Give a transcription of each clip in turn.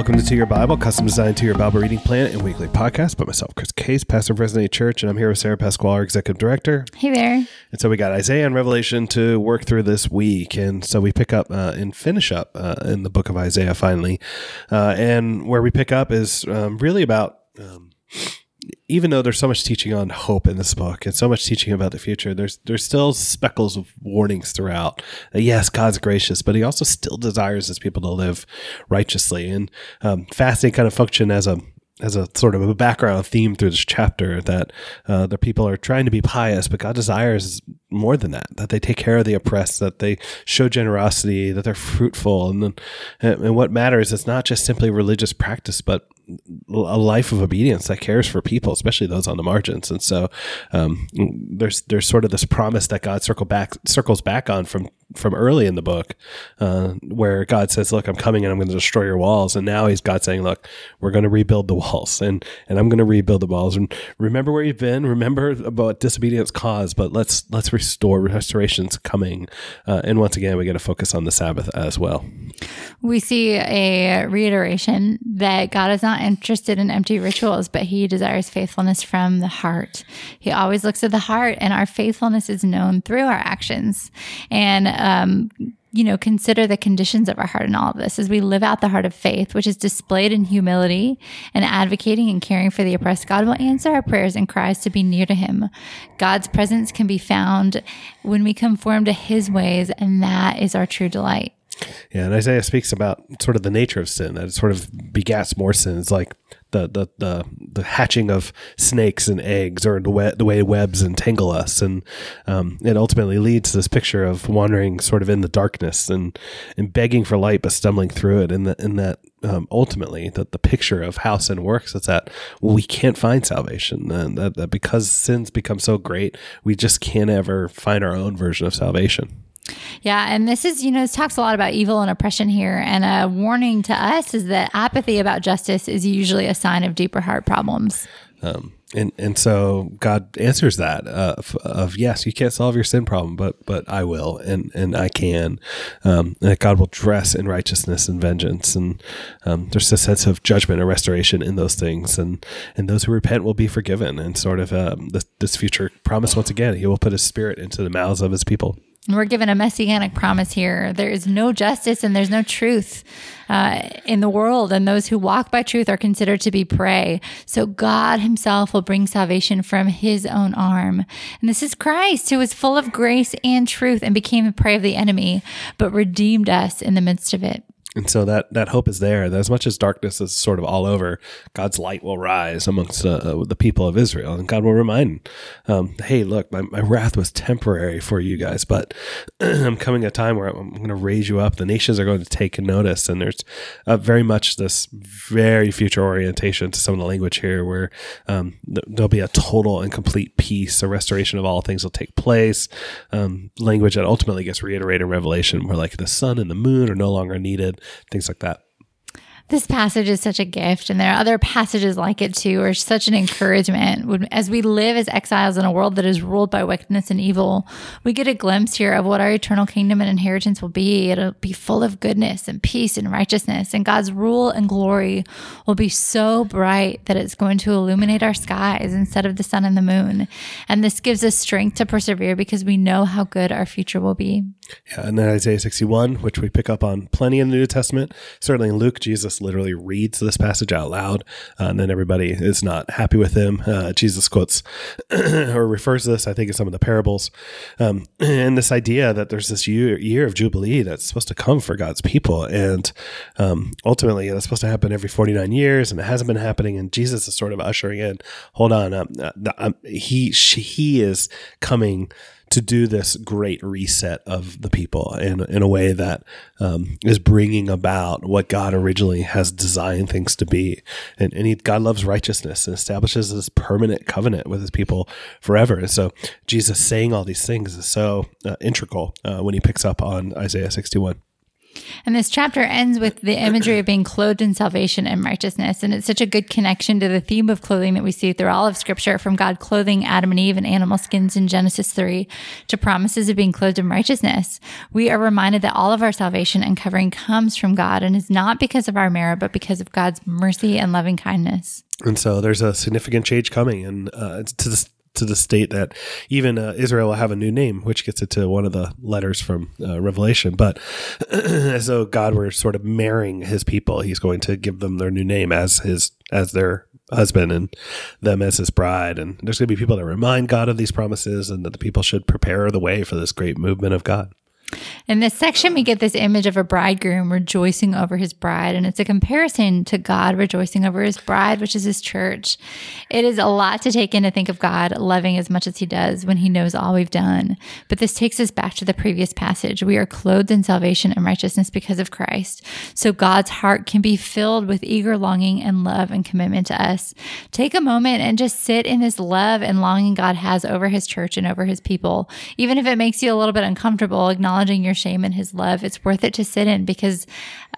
welcome to To Your Bible, custom designed to your Bible reading plan and weekly podcast by myself, Chris Case, pastor of Resonate Church, and I'm here with Sarah Pasquale, our executive director. Hey there. And so we got Isaiah and Revelation to work through this week, and so we pick up uh, and finish up uh, in the book of Isaiah finally, uh, and where we pick up is um, really about. Um, even though there's so much teaching on hope in this book and so much teaching about the future, there's there's still speckles of warnings throughout. That yes, God's gracious, but He also still desires His people to live righteously. And um, fasting kind of function as a as a sort of a background theme through this chapter that uh, the people are trying to be pious, but God desires more than that, that they take care of the oppressed, that they show generosity, that they're fruitful. And, and what matters is not just simply religious practice, but a life of obedience that cares for people, especially those on the margins. And so um, there's there's sort of this promise that God circle back circles back on from from early in the book, uh, where God says, "Look, I'm coming and I'm going to destroy your walls." And now He's God saying, "Look, we're going to rebuild the walls, and and I'm going to rebuild the walls. And remember where you've been. Remember about disobedience caused, but let's let's restore. Restoration's coming. Uh, and once again, we get to focus on the Sabbath as well. We see a reiteration that God is not interested in empty rituals, but He desires faithfulness from the heart. He always looks at the heart, and our faithfulness is known through our actions. And um, you know, consider the conditions of our heart in all of this as we live out the heart of faith, which is displayed in humility and advocating and caring for the oppressed. God will answer our prayers and cries to be near to Him. God's presence can be found when we conform to His ways, and that is our true delight. Yeah, and Isaiah speaks about sort of the nature of sin that it sort of begats more sins, like the the the, the hatching of snakes and eggs, or the way, the way webs entangle us, and um, it ultimately leads to this picture of wandering sort of in the darkness and and begging for light, but stumbling through it. And that in that um, ultimately that the picture of how sin works is that we can't find salvation, and that, that because sins become so great, we just can't ever find our own version of salvation. Yeah, and this is, you know, this talks a lot about evil and oppression here. And a warning to us is that apathy about justice is usually a sign of deeper heart problems. Um, and and so God answers that uh, of yes, you can't solve your sin problem, but but I will, and and I can. Um, and God will dress in righteousness and vengeance, and um, there's a sense of judgment and restoration in those things, and and those who repent will be forgiven, and sort of um, this, this future promise once again, He will put His Spirit into the mouths of His people. We're given a messianic promise here. There is no justice and there's no truth uh, in the world, and those who walk by truth are considered to be prey. So God Himself will bring salvation from His own arm. And this is Christ, who was full of grace and truth and became the prey of the enemy, but redeemed us in the midst of it. And so that that hope is there. That as much as darkness is sort of all over, God's light will rise amongst uh, uh the people of Israel, and God will remind, um, "Hey, look, my, my wrath was temporary for you guys, but I'm coming a time where I'm going to raise you up. The nations are going to take notice, and there's uh, very much this very future orientation to some of the language here, where um, there'll be a total and complete peace, a restoration of all things will take place. Um, language that ultimately gets reiterated in Revelation, where like the sun and the moon are no longer needed things like that. This passage is such a gift, and there are other passages like it too, or such an encouragement. As we live as exiles in a world that is ruled by wickedness and evil, we get a glimpse here of what our eternal kingdom and inheritance will be. It'll be full of goodness and peace and righteousness, and God's rule and glory will be so bright that it's going to illuminate our skies instead of the sun and the moon. And this gives us strength to persevere because we know how good our future will be. Yeah, and then Isaiah 61, which we pick up on plenty in the New Testament. Certainly in Luke, Jesus literally reads this passage out loud, uh, and then everybody is not happy with him. Uh, Jesus quotes or refers to this, I think, in some of the parables. Um, and this idea that there's this year, year of Jubilee that's supposed to come for God's people. And um, ultimately, that's supposed to happen every 49 years, and it hasn't been happening. And Jesus is sort of ushering in, hold on, um, uh, um, he, she, he is coming to do this great reset of the people in, in a way that um, is bringing about what God originally has designed things to be. And, and he, God loves righteousness and establishes this permanent covenant with his people forever. And so Jesus saying all these things is so uh, integral uh, when he picks up on Isaiah 61. And this chapter ends with the imagery of being clothed in salvation and righteousness. And it's such a good connection to the theme of clothing that we see through all of scripture from God clothing Adam and Eve in animal skins in Genesis 3 to promises of being clothed in righteousness. We are reminded that all of our salvation and covering comes from God and is not because of our merit, but because of God's mercy and loving kindness. And so there's a significant change coming, and uh, to this to the state that even uh, Israel will have a new name, which gets it to one of the letters from uh, Revelation. But as though God were sort of marrying His people, He's going to give them their new name as His as their husband and them as His bride. And there's going to be people that remind God of these promises, and that the people should prepare the way for this great movement of God. In this section, we get this image of a bridegroom rejoicing over his bride, and it's a comparison to God rejoicing over his bride, which is his church. It is a lot to take in to think of God loving as much as he does when he knows all we've done. But this takes us back to the previous passage. We are clothed in salvation and righteousness because of Christ. So God's heart can be filled with eager longing and love and commitment to us. Take a moment and just sit in this love and longing God has over his church and over his people. Even if it makes you a little bit uncomfortable, acknowledge acknowledging your shame and his love, it's worth it to sit in because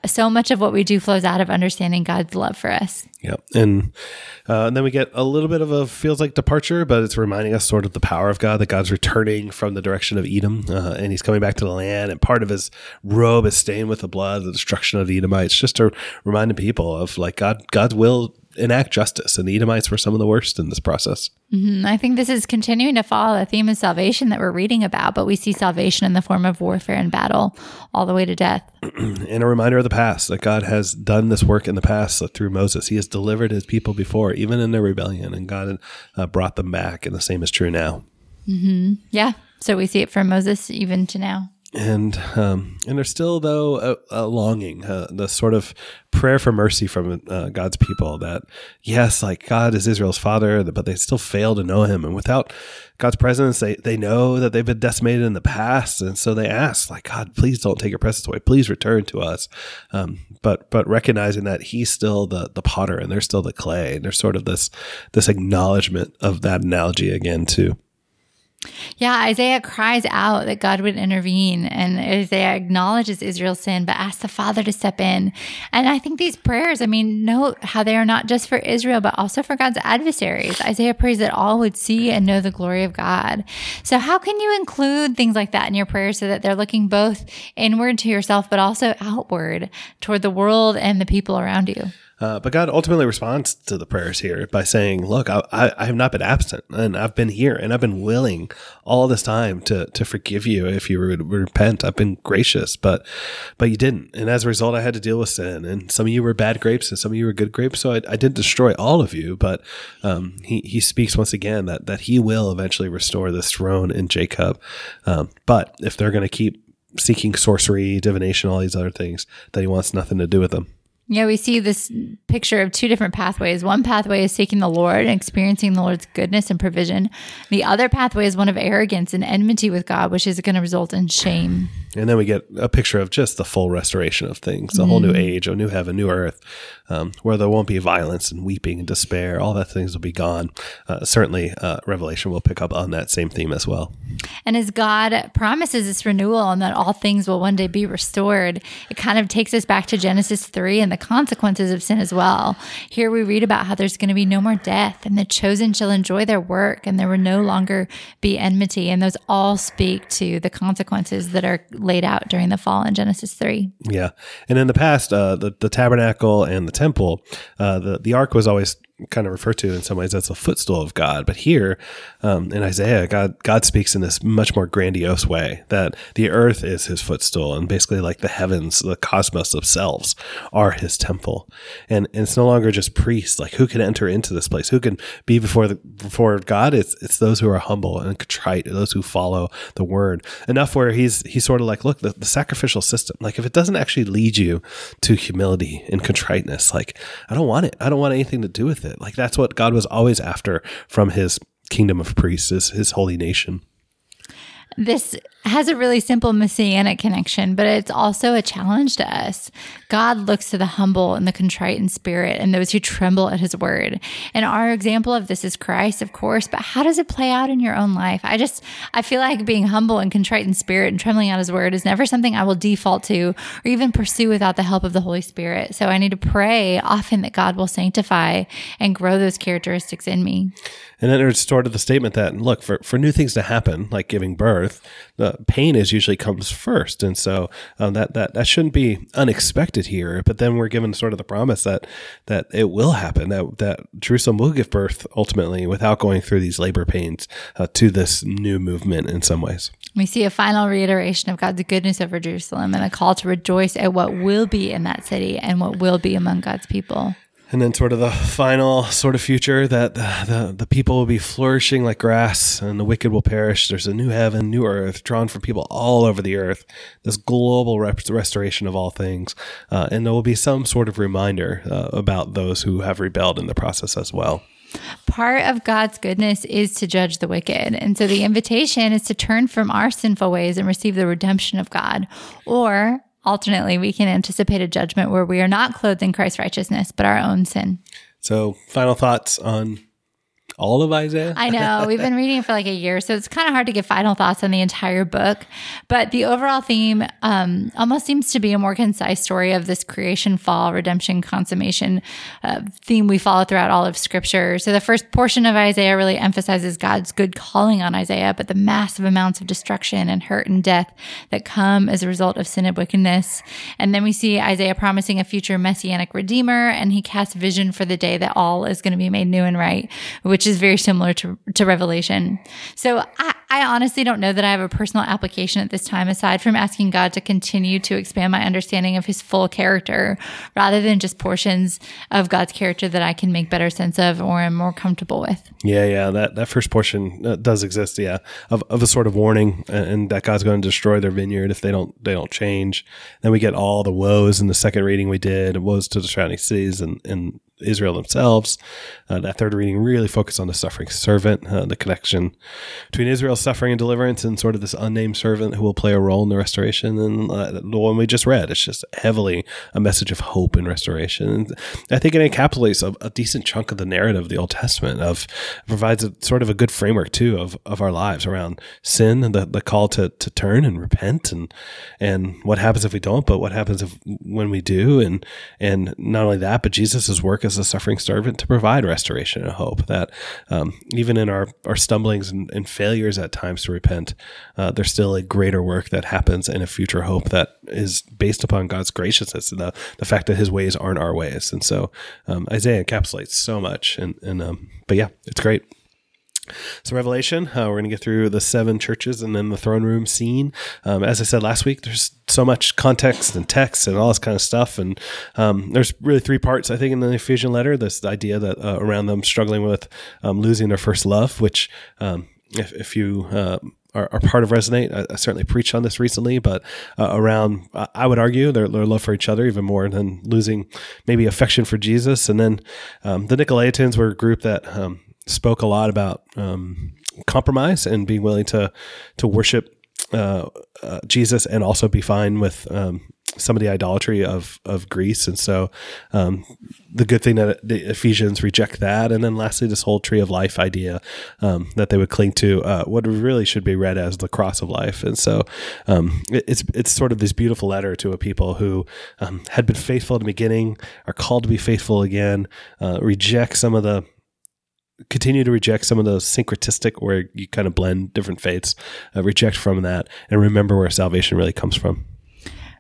so much of what we do flows out of understanding God's love for us. Yeah. And, uh, and then we get a little bit of a feels like departure, but it's reminding us sort of the power of God, that God's returning from the direction of Edom uh, and he's coming back to the land. And part of his robe is stained with the blood, of the destruction of the Edomites, just to remind the people of like God, God's will enact justice. And the Edomites were some of the worst in this process. Mm-hmm. I think this is continuing to follow the theme of salvation that we're reading about, but we see salvation in the form of warfare and battle all the way to death. and a reminder of the past that God has done this work in the past through Moses. He has delivered his people before, even in their rebellion, and God uh, brought them back. And the same is true now. Mm-hmm. Yeah. So we see it from Moses even to now and um, and there's still though a, a longing, uh, the sort of prayer for mercy from uh, God's people. That yes, like God is Israel's father, but they still fail to know Him, and without God's presence, they they know that they've been decimated in the past, and so they ask, like God, please don't take your presence away, please return to us. Um, but but recognizing that He's still the the potter, and they're still the clay, and there's sort of this this acknowledgement of that analogy again too. Yeah, Isaiah cries out that God would intervene, and Isaiah acknowledges Israel's sin, but asks the Father to step in. And I think these prayers, I mean, note how they are not just for Israel, but also for God's adversaries. Isaiah prays that all would see and know the glory of God. So, how can you include things like that in your prayers so that they're looking both inward to yourself, but also outward toward the world and the people around you? Uh, but God ultimately responds to the prayers here by saying, "Look, I, I, have not been absent, and I've been here, and I've been willing all this time to to forgive you if you would repent. I've been gracious, but but you didn't, and as a result, I had to deal with sin. And some of you were bad grapes, and some of you were good grapes. So I, I didn't destroy all of you, but um, he he speaks once again that that he will eventually restore this throne in Jacob. Um, but if they're going to keep seeking sorcery, divination, all these other things, that he wants nothing to do with them. Yeah, we see this picture of two different pathways. One pathway is seeking the Lord and experiencing the Lord's goodness and provision. The other pathway is one of arrogance and enmity with God, which is going to result in shame. And then we get a picture of just the full restoration of things, a mm. whole new mm. age, a new heaven, new earth, um, where there won't be violence and weeping and despair. All that things will be gone. Uh, certainly, uh, Revelation will pick up on that same theme as well. And as God promises this renewal and that all things will one day be restored, it kind of takes us back to Genesis 3 and the consequences of sin as well. Here we read about how there's going to be no more death and the chosen shall enjoy their work and there will no longer be enmity. And those all speak to the consequences that are laid out during the fall in Genesis 3. Yeah. And in the past, uh, the, the tabernacle and the temple, uh, the, the ark was always kind of refer to in some ways as a footstool of God. But here um, in Isaiah, God God speaks in this much more grandiose way that the earth is His footstool, and basically like the heavens, the cosmos themselves are His temple. And, and it's no longer just priests. Like who can enter into this place? Who can be before the before God? It's it's those who are humble and contrite, those who follow the Word. Enough where He's He's sort of like, look, the, the sacrificial system. Like if it doesn't actually lead you to humility and contriteness, like I don't want it. I don't want anything to do with it. Like that's what God was always after from his kingdom of priests, his, his holy nation. This has a really simple messianic connection, but it's also a challenge to us. God looks to the humble and the contrite in spirit and those who tremble at his word. And our example of this is Christ, of course, but how does it play out in your own life? I just, I feel like being humble and contrite in spirit and trembling at his word is never something I will default to or even pursue without the help of the Holy Spirit. So I need to pray often that God will sanctify and grow those characteristics in me. And then there's sort of the statement that look for, for new things to happen, like giving birth, the pain is usually comes first, and so um, that that that shouldn't be unexpected here. But then we're given sort of the promise that that it will happen, that that Jerusalem will give birth ultimately without going through these labor pains uh, to this new movement in some ways. We see a final reiteration of God's goodness over Jerusalem and a call to rejoice at what will be in that city and what will be among God's people and then sort of the final sort of future that the, the, the, people will be flourishing like grass and the wicked will perish. There's a new heaven new earth drawn from people all over the earth this global restoration of all things. Uh, and there will be some sort of reminder uh, about those who have rebelled in the process as well. Part of God's goodness is to judge the wicked. And so the invitation is to turn from our sinful ways and receive the redemption of God, or Alternately, we can anticipate a judgment where we are not clothed in Christ's righteousness, but our own sin. So, final thoughts on all of Isaiah? I know. We've been reading it for like a year, so it's kind of hard to give final thoughts on the entire book. But the overall theme um, almost seems to be a more concise story of this creation, fall, redemption, consummation uh, theme we follow throughout all of Scripture. So the first portion of Isaiah really emphasizes God's good calling on Isaiah, but the massive amounts of destruction and hurt and death that come as a result of sin and wickedness. And then we see Isaiah promising a future messianic redeemer, and he casts vision for the day that all is going to be made new and right, which which is very similar to, to Revelation. So I, I honestly don't know that I have a personal application at this time, aside from asking God to continue to expand my understanding of his full character rather than just portions of God's character that I can make better sense of or am more comfortable with. Yeah, yeah. That, that first portion does exist, yeah, of, of a sort of warning and, and that God's going to destroy their vineyard if they don't they don't change. Then we get all the woes in the second reading we did, woes to the surrounding cities and, and Israel themselves. Uh, that third reading really focused on the suffering servant, uh, the connection between Israel's suffering and deliverance, and sort of this unnamed servant who will play a role in the restoration. And uh, the one we just read, it's just heavily a message of hope and restoration. And I think it encapsulates a, a, decent chunk of the narrative of the Old Testament. Of provides a sort of a good framework too of, of our lives around sin and the, the call to, to turn and repent and and what happens if we don't, but what happens if when we do, and and not only that, but Jesus' work as as a suffering servant to provide restoration and hope. That um, even in our, our stumblings and, and failures at times to repent, uh, there's still a greater work that happens in a future hope that is based upon God's graciousness and the, the fact that his ways aren't our ways. And so um, Isaiah encapsulates so much. And, and um, but yeah, it's great. So, Revelation, uh, we're going to get through the seven churches and then the throne room scene. Um, as I said last week, there's so much context and text and all this kind of stuff. And um, there's really three parts, I think, in the Ephesian letter. This idea that uh, around them struggling with um, losing their first love, which, um, if, if you uh, are, part of Resonate. I, I, certainly preached on this recently, but uh, around, I would argue, their, their, love for each other even more than losing maybe affection for Jesus. And then um, the Nicolaitans were a group that um, spoke a lot about um, compromise and being willing to to worship uh, uh, Jesus and also be fine with um, some of the idolatry of of Greece. And so, um, the good thing that the Ephesians reject that, and then lastly, this whole tree of life idea um, that they would cling to, uh, what really should be read as the cross of life. And so, um, it, it's it's sort of this beautiful letter to a people who um, had been faithful at the beginning, are called to be faithful again, uh, reject some of the continue to reject some of those syncretistic where you kind of blend different faiths, uh, reject from that, and remember where salvation really comes from.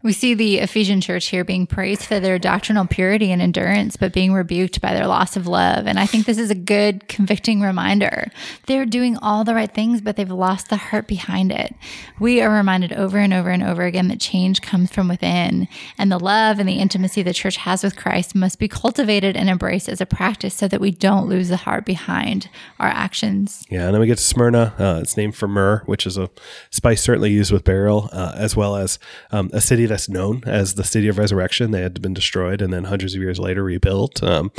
We see the Ephesian church here being praised for their doctrinal purity and endurance, but being rebuked by their loss of love. And I think this is a good convicting reminder. They're doing all the right things, but they've lost the heart behind it. We are reminded over and over and over again that change comes from within, and the love and the intimacy the church has with Christ must be cultivated and embraced as a practice so that we don't lose the heart behind our actions. Yeah, and then we get to Smyrna. Uh, it's named for myrrh, which is a spice certainly used with burial, uh, as well as um, a city that's known as the city of resurrection. They had been destroyed and then hundreds of years later rebuilt. Um,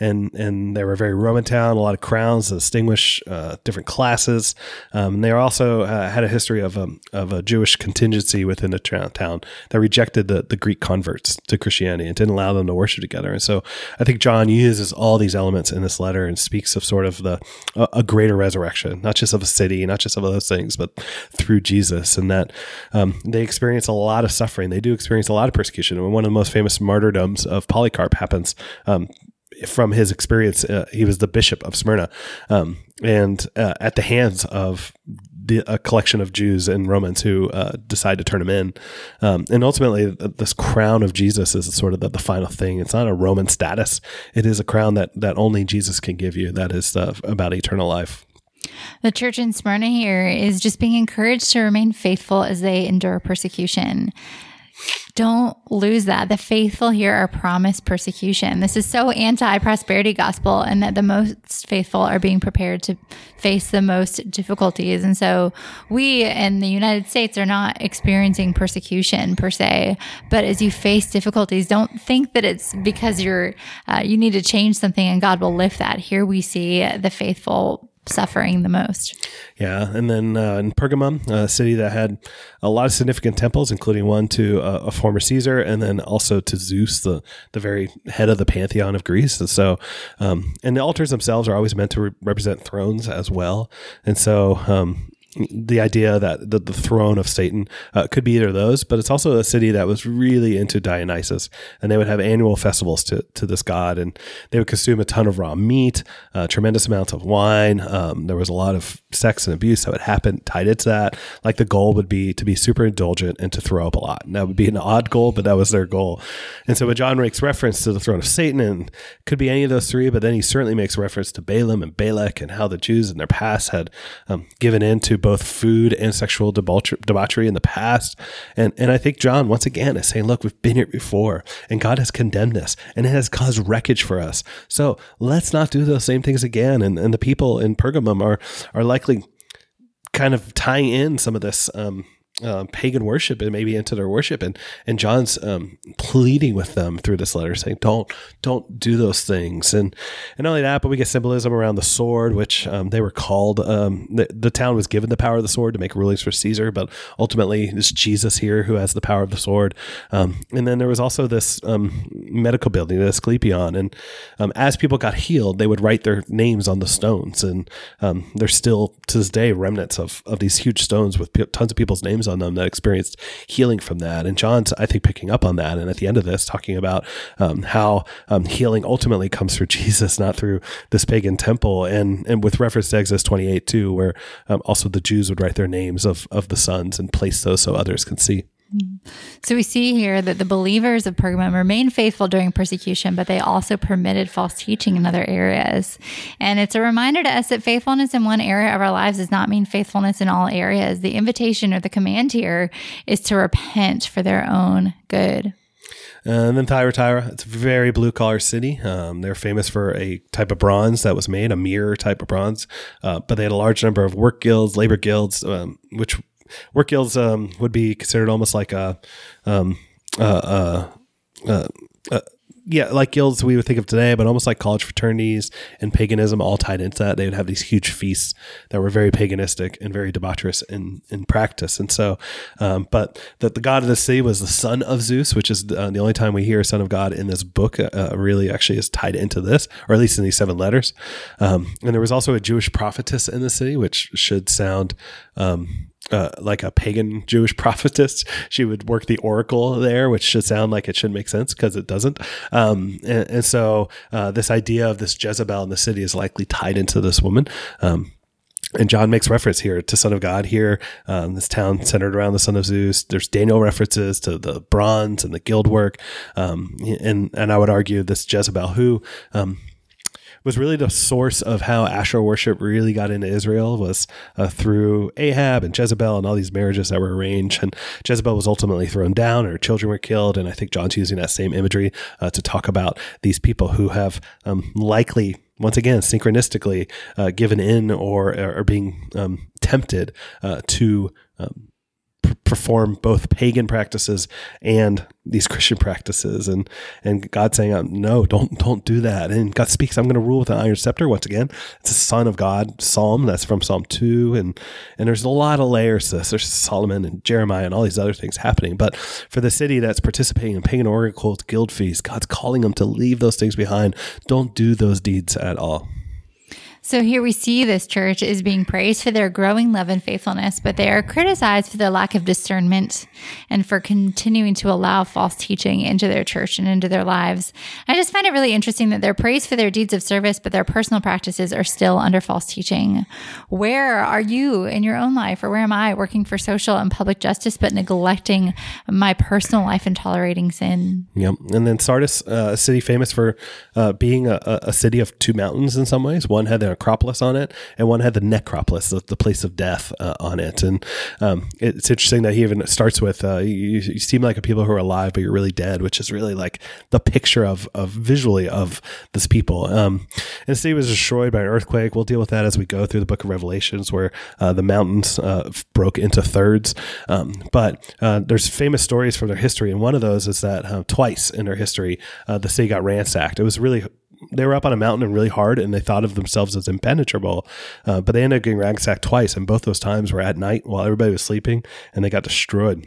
and and they were a very Roman town, a lot of crowns to distinguish uh, different classes. Um, they also uh, had a history of um, of a Jewish contingency within the town that rejected the, the Greek converts to Christianity and didn't allow them to worship together. And so I think John uses all these elements in this letter and speaks of sort of the a, a greater resurrection, not just of a city, not just of those things, but through Jesus, and that um, they experience a lot of suffering. They do experience a lot of persecution. And one of the most famous martyrdoms of Polycarp happens um, from his experience. Uh, he was the bishop of Smyrna, um, and uh, at the hands of the, a collection of Jews and Romans who uh, decide to turn him in. Um, and ultimately, this crown of Jesus is sort of the, the, final thing. It's not a Roman status; it is a crown that that only Jesus can give you. That is uh, about eternal life. The church in Smyrna here is just being encouraged to remain faithful as they endure persecution. Don't lose that. The faithful here are promised persecution. This is so anti prosperity gospel, and that the most faithful are being prepared to face the most difficulties. And so, we in the United States are not experiencing persecution per se, but as you face difficulties, don't think that it's because you're uh, you need to change something and God will lift that. Here we see the faithful suffering the most. Yeah, and then uh, in Pergamum, a city that had a lot of significant temples, including one to uh, a former Caesar, and then also to Zeus, the the very head of the pantheon of Greece. And so, um, and the altars themselves are always meant to re- represent thrones as well. And so, um, the idea that the, the throne of Satan uh, could be either of those, but it's also a city that was really into Dionysus, and they would have annual festivals to, to this god, and they would consume a ton of raw meat, uh, tremendous amounts of wine. Um, there was a lot of sex and abuse that would happen tied into that. Like the goal would be to be super indulgent and to throw up a lot. And that would be an odd goal, but that was their goal. And so when John makes reference to the throne of Satan, and could be any of those three, but then he certainly makes reference to Balaam and Balak and how the Jews in their past had um, given in to both food and sexual debauchery in the past. And, and I think John, once again, is saying, look, we've been here before and God has condemned us and it has caused wreckage for us. So let's not do those same things again. And, and the people in Pergamum are, are likely kind of tying in some of this, um, uh, pagan worship and maybe into their worship. And and John's um, pleading with them through this letter saying don't don't do those things. And and not only that but we get symbolism around the sword which um, they were called um, the, the town was given the power of the sword to make rulings for Caesar but ultimately it's Jesus here who has the power of the sword. Um, and then there was also this um, medical building the Asclepion. And as people got healed they would write their names on the stones. And there's still to this day remnants of of these huge stones with p- tons of people's names on them that experienced healing from that. And John's, I think, picking up on that. And at the end of this, talking about um, how um, healing ultimately comes through Jesus, not through this pagan temple. And and with reference to Exodus 28 too, where um, also the Jews would write their names of of the sons and place those so others can see. So we see here that the believers of Pergamum remained faithful during persecution, but they also permitted false teaching in other areas. And it's a reminder to us that faithfulness in one area of our lives does not mean faithfulness in all areas. The invitation or the command here is to repent for their own good. And then Thyatira, it's a very blue collar city. Um, they're famous for a type of bronze that was made, a mirror type of bronze. Uh, but they had a large number of work guilds, labor guilds, um, which work guilds um, would be considered almost like a, um, uh, uh, uh, uh, yeah, like guilds we would think of today, but almost like college fraternities and paganism all tied into that. They would have these huge feasts that were very paganistic and very debaucherous in, in practice. And so, um, but that the god of the sea was the son of Zeus, which is uh, the only time we hear son of God in this book, uh, really actually is tied into this, or at least in these seven letters. Um, and there was also a Jewish prophetess in the city, which should sound, um, uh, like a pagan Jewish prophetess. She would work the oracle there, which should sound like it should make sense because it doesn't. Um, and, and, so uh, this idea of this Jezebel in the city is likely tied into this woman. Um, and John makes reference here to Son of God here. Um, this town centered around the Son of Zeus. There's Daniel references to the bronze and the guild work. Um, and, and I would argue this Jezebel, who, um, was really the source of how Asherah worship really got into Israel was uh, through Ahab and Jezebel and all these marriages that were arranged. And Jezebel was ultimately thrown down, her children were killed. And I think John's using that same imagery uh, to talk about these people who have um, likely once again, syncretistically uh, given in or, are being um, tempted uh, to um, perform both pagan practices and these Christian practices, and and God saying, uh, "No, don't don't do that." And God speaks, "I'm going to rule with an iron scepter." Once again, it's a Son of God psalm. That's from Psalm two, and and there's a lot of layers to this. There's Solomon and Jeremiah and all these other things happening. But for the city that's participating in pagan oracle guild feasts, God's calling them to leave those things behind. Don't do those deeds at all. So here we see this church is being praised for their growing love and faithfulness, but they are criticized for their lack of discernment and for continuing to allow false teaching into their church and into their lives. I just find it really interesting that they're praised for their deeds of service, but their personal practices are still under false teaching. Where are you in your own life, or where am I working for social and public justice, but neglecting my personal life and tolerating sin? Yep. And then Sardis, uh, a city famous for uh, being a, a, city of two mountains in some ways. One had the Acropolis on it, and one had the Necropolis, the, the place of death, uh, on it. And um, it's interesting that he even starts with uh, you, you, seem like a people who are alive, but you're really dead, which is really like the picture of, of visually of this people. Um, and the city was destroyed by an earthquake. We'll deal with that as we go through the book of Revelations, where uh, the mountains uh, broke into thirds. Um, but uh, there's famous stories from their history, and one of those is that uh, twice in their history, the city got ransacked. It was really they were up on a mountain and really hard, and they thought of themselves as impenetrable. Uh, but they ended up getting ransacked twice, and both those times were at night while everybody was sleeping, and they got destroyed.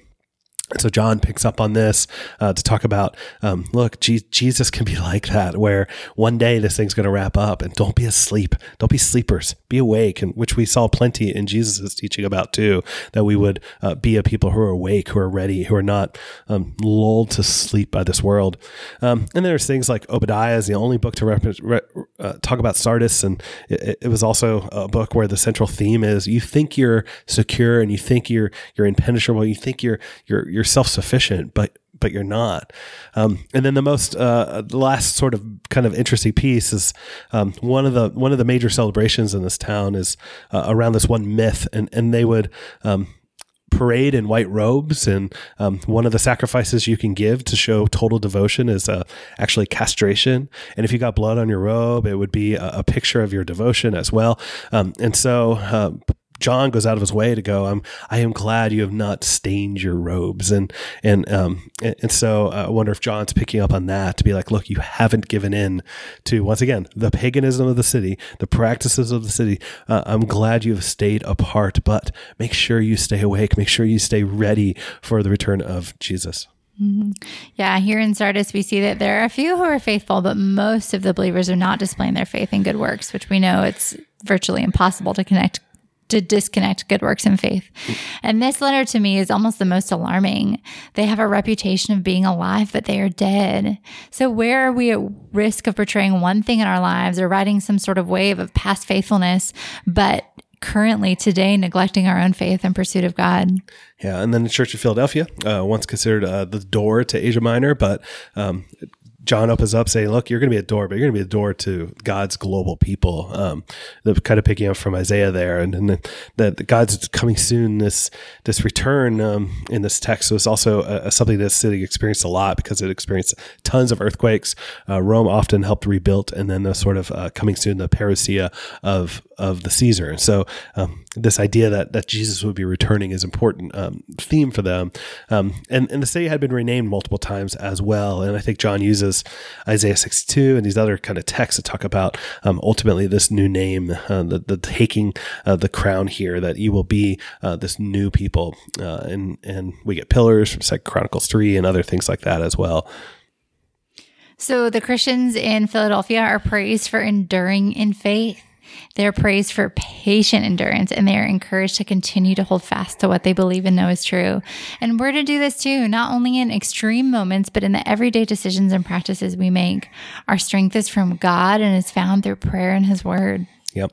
So John picks up on this uh, to talk about, um, look, G- Jesus can be like that, where one day this thing's going to wrap up, and don't be asleep, don't be sleepers, be awake, and which we saw plenty in Jesus' teaching about too, that we would uh, be a people who are awake, who are ready, who are not um, lulled to sleep by this world. Um, and there's things like Obadiah is the only book to rep- re- uh, talk about Sardis, and it, it was also a book where the central theme is you think you're secure and you think you're you're impenetrable, you think you're you're you're self sufficient, but but you're not. Um, and then the most uh, last sort of kind of interesting piece is um, one of the one of the major celebrations in this town is uh, around this one myth, and and they would. Um, parade in white robes, and um, one of the sacrifices you can give to show total devotion is uh, actually castration. And if you got blood on your robe, it would be a, a picture of your devotion as well. Um, and so, uh, John goes out of his way to go, I'm, I am glad you have not stained your robes. And, and, um, and, and so uh, I wonder if John's picking up on that to be like, look, you haven't given in to, once again, the paganism of the city, the practices of the city. Uh, I'm glad you have stayed apart, but make sure you stay awake. Make sure you stay ready for the return of Jesus. Mm-hmm. Yeah, here in Sardis, we see that there are a few who are faithful, but most of the believers are not displaying their faith in good works, which we know it's virtually impossible to connect to disconnect good works and faith. And this letter to me is almost the most alarming. They have a reputation of being alive, but they are dead. So, where are we at risk of portraying one thing in our lives or riding some sort of wave of past faithfulness, but currently today neglecting our own faith in pursuit of God? Yeah, and then the Church of Philadelphia, uh, once considered uh, the door to Asia Minor, but um, John opens up saying, "Look, you're going to be a door, but you're going to be a door to God's global people." Um, kind of picking up from Isaiah there, and, and that God's coming soon. This this return um, in this text was also uh, something that the city experienced a lot because it experienced tons of earthquakes. Uh, Rome often helped rebuild, and then the sort of uh, coming soon the parousia of of the Caesar. And so um, this idea that that Jesus would be returning is important um, theme for them. Um, and and the city had been renamed multiple times as well. And I think John uses Isaiah 62 and these other kind of texts that talk about um, ultimately this new name, uh, the, the taking uh, the crown here, that you will be uh, this new people. Uh, and, and we get pillars from Second Chronicles 3 and other things like that as well. So the Christians in Philadelphia are praised for enduring in faith. They're praised for patient endurance and they are encouraged to continue to hold fast to what they believe and know is true. And we're to do this too, not only in extreme moments, but in the everyday decisions and practices we make. Our strength is from God and is found through prayer and His Word. Yep.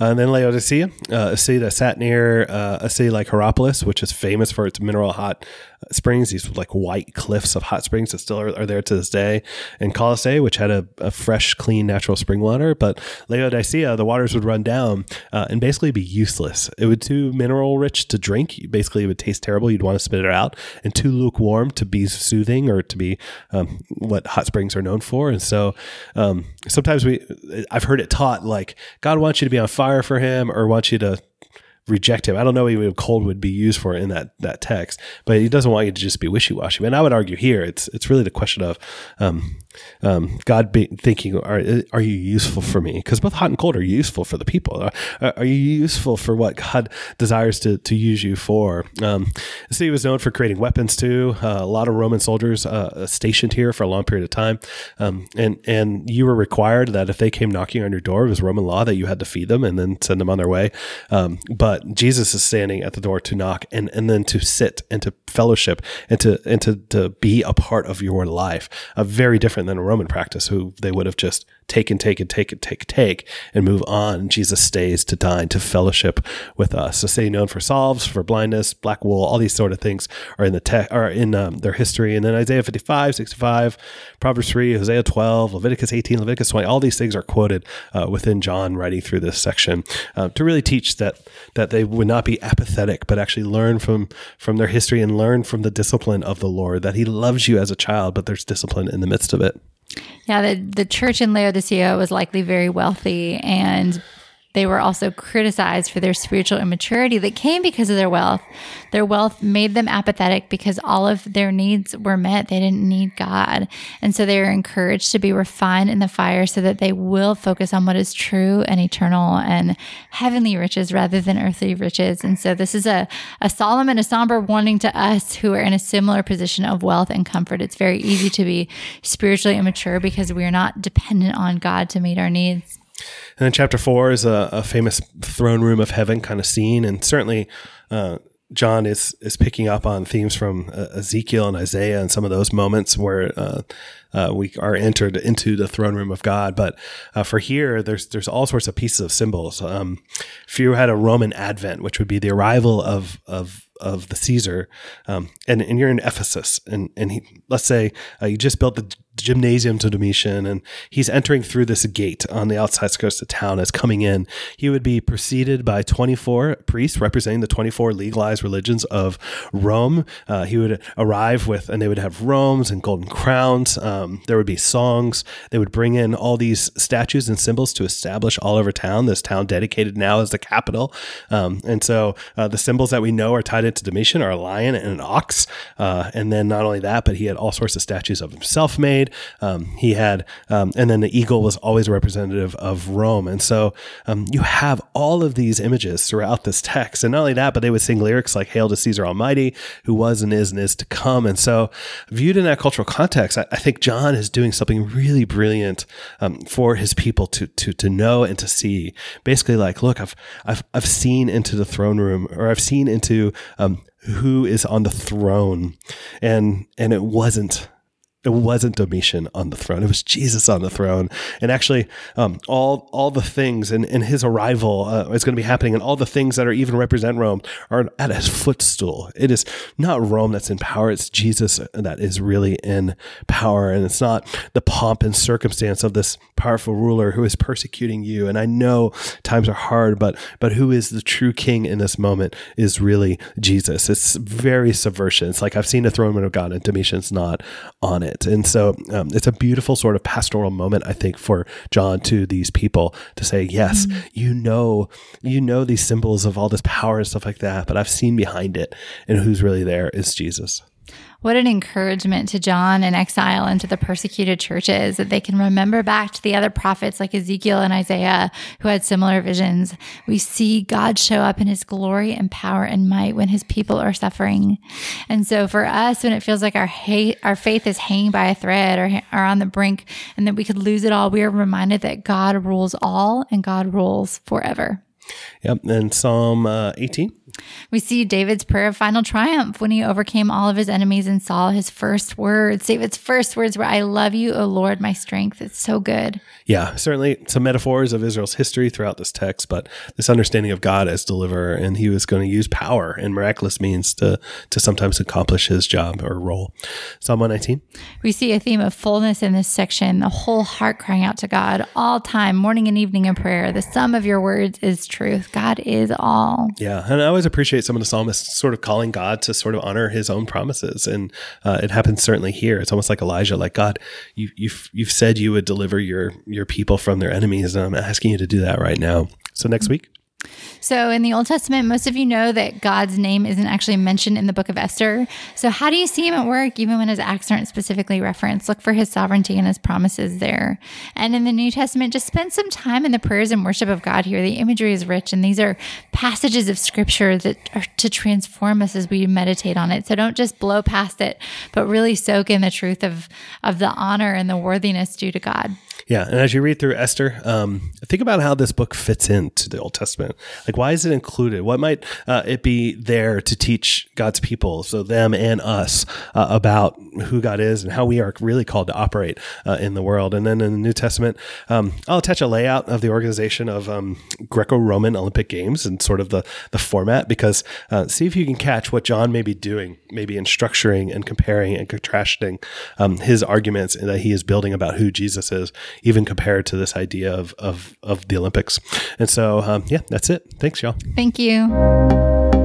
Uh, and then Laodicea, uh, a city that sat near uh, a city like Hierapolis, which is famous for its mineral hot springs, these like white cliffs of hot springs that still are, are there to this day. And Colossae, which had a, a, fresh, clean, natural spring water. But Laodicea, the waters would run down uh, and basically be useless. It would too mineral rich to drink. Basically, it would taste terrible. You'd want to spit it out. And too lukewarm to be soothing or to be um, what hot springs are known for. And so um, sometimes we, I've heard it taught like God wants you to be on fire for Him or wants you to reject him. I don't know even cold would be used for in that that text, but he doesn't want you to just be wishy washy. And I would argue here, it's it's really the question of um, um, God be thinking, are are you useful for me? Because both hot and cold are useful for the people. Are, are you useful for what God desires to to use you for? Um, the city was known for creating weapons too. Uh, a lot of Roman soldiers uh, stationed here for a long period of time, um, and and you were required that if they came knocking on your door, it was Roman law that you had to feed them and then send them on their way. Um, but Jesus is standing at the door to knock and, and then to sit and to fellowship and to and to, to be a part of your life. Uh, very different than a Roman practice who they would have just take and take and take and take, take and move on. Jesus stays to dine, to fellowship with us. A city known for salves, for blindness, black wool, all these sort of things are in the te- are in um, their history. And then Isaiah 55, 65, Proverbs 3, Hosea 12, Leviticus 18, Leviticus 20, all these things are quoted uh, within John writing through this section uh, to really teach that that they would not be apathetic, but actually learn from from their history and learn from the discipline of the Lord, that he loves you as a child, but there's discipline in the midst of it. Yeah, the, the church in Laodicea was likely very wealthy and they were also criticized for their spiritual immaturity that came because of their wealth. Their wealth made them apathetic because all of their needs were met. They didn't need God. And so they are encouraged to be refined in the fire so that they will focus on what is true and eternal and heavenly riches rather than earthly riches. And so this is a, a solemn and a somber warning to us who are in a similar position of wealth and comfort. It's very easy to be spiritually immature because we are not dependent on God to meet our needs. And then chapter four is a, a famous throne room of heaven kind of scene, and certainly uh, John is is picking up on themes from uh, Ezekiel and Isaiah and some of those moments where uh, uh, we are entered into the throne room of God. But uh, for here, there's there's all sorts of pieces of symbols. Um, if you had a Roman Advent, which would be the arrival of of of the Caesar, um, and and you're in Ephesus, and and he, let's say uh, you just built the gymnasium to Domitian, and he's entering through this gate on the outside skirts of town as coming in. He would be preceded by 24 priests representing the 24 legalized religions of Rome. Uh, he would arrive with, and they would have robes and golden crowns. Um, there would be songs. They would bring in all these statues and symbols to establish all over town. This town dedicated now as the capital. Um, and so uh, the symbols that we know are tied into Domitian are a lion and an ox. Uh, and then not only that, but he had all sorts of statues of himself made made. Um, he had, um, and then the eagle was always a representative of Rome. And so um, you have all of these images throughout this text. And not only that, but they would sing lyrics like Hail to Caesar Almighty, who was and is and is to come. And so, viewed in that cultural context, I, I think John is doing something really brilliant um, for his people to, to, to know and to see. Basically, like, look, I've, I've, I've seen into the throne room, or I've seen into um, who is on the throne. And and it wasn't it wasn't Domitian on the throne. It was Jesus on the throne. And actually, um, all all the things and, and his arrival uh, is going to be happening, and all the things that are even represent Rome are at his footstool. It is not Rome that's in power; it's Jesus that is really in power, and it's not the pomp and circumstance of this powerful ruler who is persecuting you. And I know times are hard, but but who is the true king in this moment is really Jesus. It's very subversion. It's like I've seen the throne of God, and Domitian's not on it it. And so um, it's a beautiful sort of pastoral moment, I think, for John to these people to say, yes, mm-hmm. you know, you know these symbols of all this power and stuff like that, but I've seen behind it, and who's really there is Jesus. What an encouragement to John in exile and to the persecuted churches that they can remember back to the other prophets like Ezekiel and Isaiah who had similar visions. We see God show up in his glory and power and might when his people are suffering. And so for us, when it feels like our hate, our faith is hanging by a thread or, or on the brink and that we could lose it all, we are reminded that God rules all and God rules forever. Yep. And Psalm uh, 18. We see David's prayer of final triumph when he overcame all of his enemies and saw his first words. David's first words were, I love you, O Lord, my strength. It's so good. Yeah, certainly some metaphors of Israel's history throughout this text, but this understanding of God as deliverer, and he was going to use power and miraculous means to, to sometimes accomplish his job or role. Psalm 119. We see a theme of fullness in this section, the whole heart crying out to God all time, morning and evening in prayer. The sum of your words is truth. God is all. Yeah, and I always appreciate some of the psalmists sort of calling God to sort of honor His own promises, and uh, it happens certainly here. It's almost like Elijah, like God, you, you've you've said you would deliver your your people from their enemies, and I'm asking you to do that right now. So next week. So, in the Old Testament, most of you know that God's name isn't actually mentioned in the book of Esther. So, how do you see him at work, even when his acts aren't specifically referenced? Look for his sovereignty and his promises there. And in the New Testament, just spend some time in the prayers and worship of God here. The imagery is rich, and these are passages of scripture that are to transform us as we meditate on it. So, don't just blow past it, but really soak in the truth of, of the honor and the worthiness due to God. Yeah, and as you read through Esther, um, think about how this book fits into the Old Testament. Like, why is it included? What might uh, it be there to teach God's people, so them and us, uh, about who God is and how we are really called to operate uh, in the world? And then in the New Testament, um, I'll attach a layout of the organization of um, Greco-Roman Olympic Games and sort of the the format because uh, see if you can catch what John may be doing, maybe in structuring and comparing and contrasting um, his arguments that he is building about who Jesus is even compared to this idea of of of the Olympics. And so, um, yeah, that's it. Thanks, y'all. Thank you.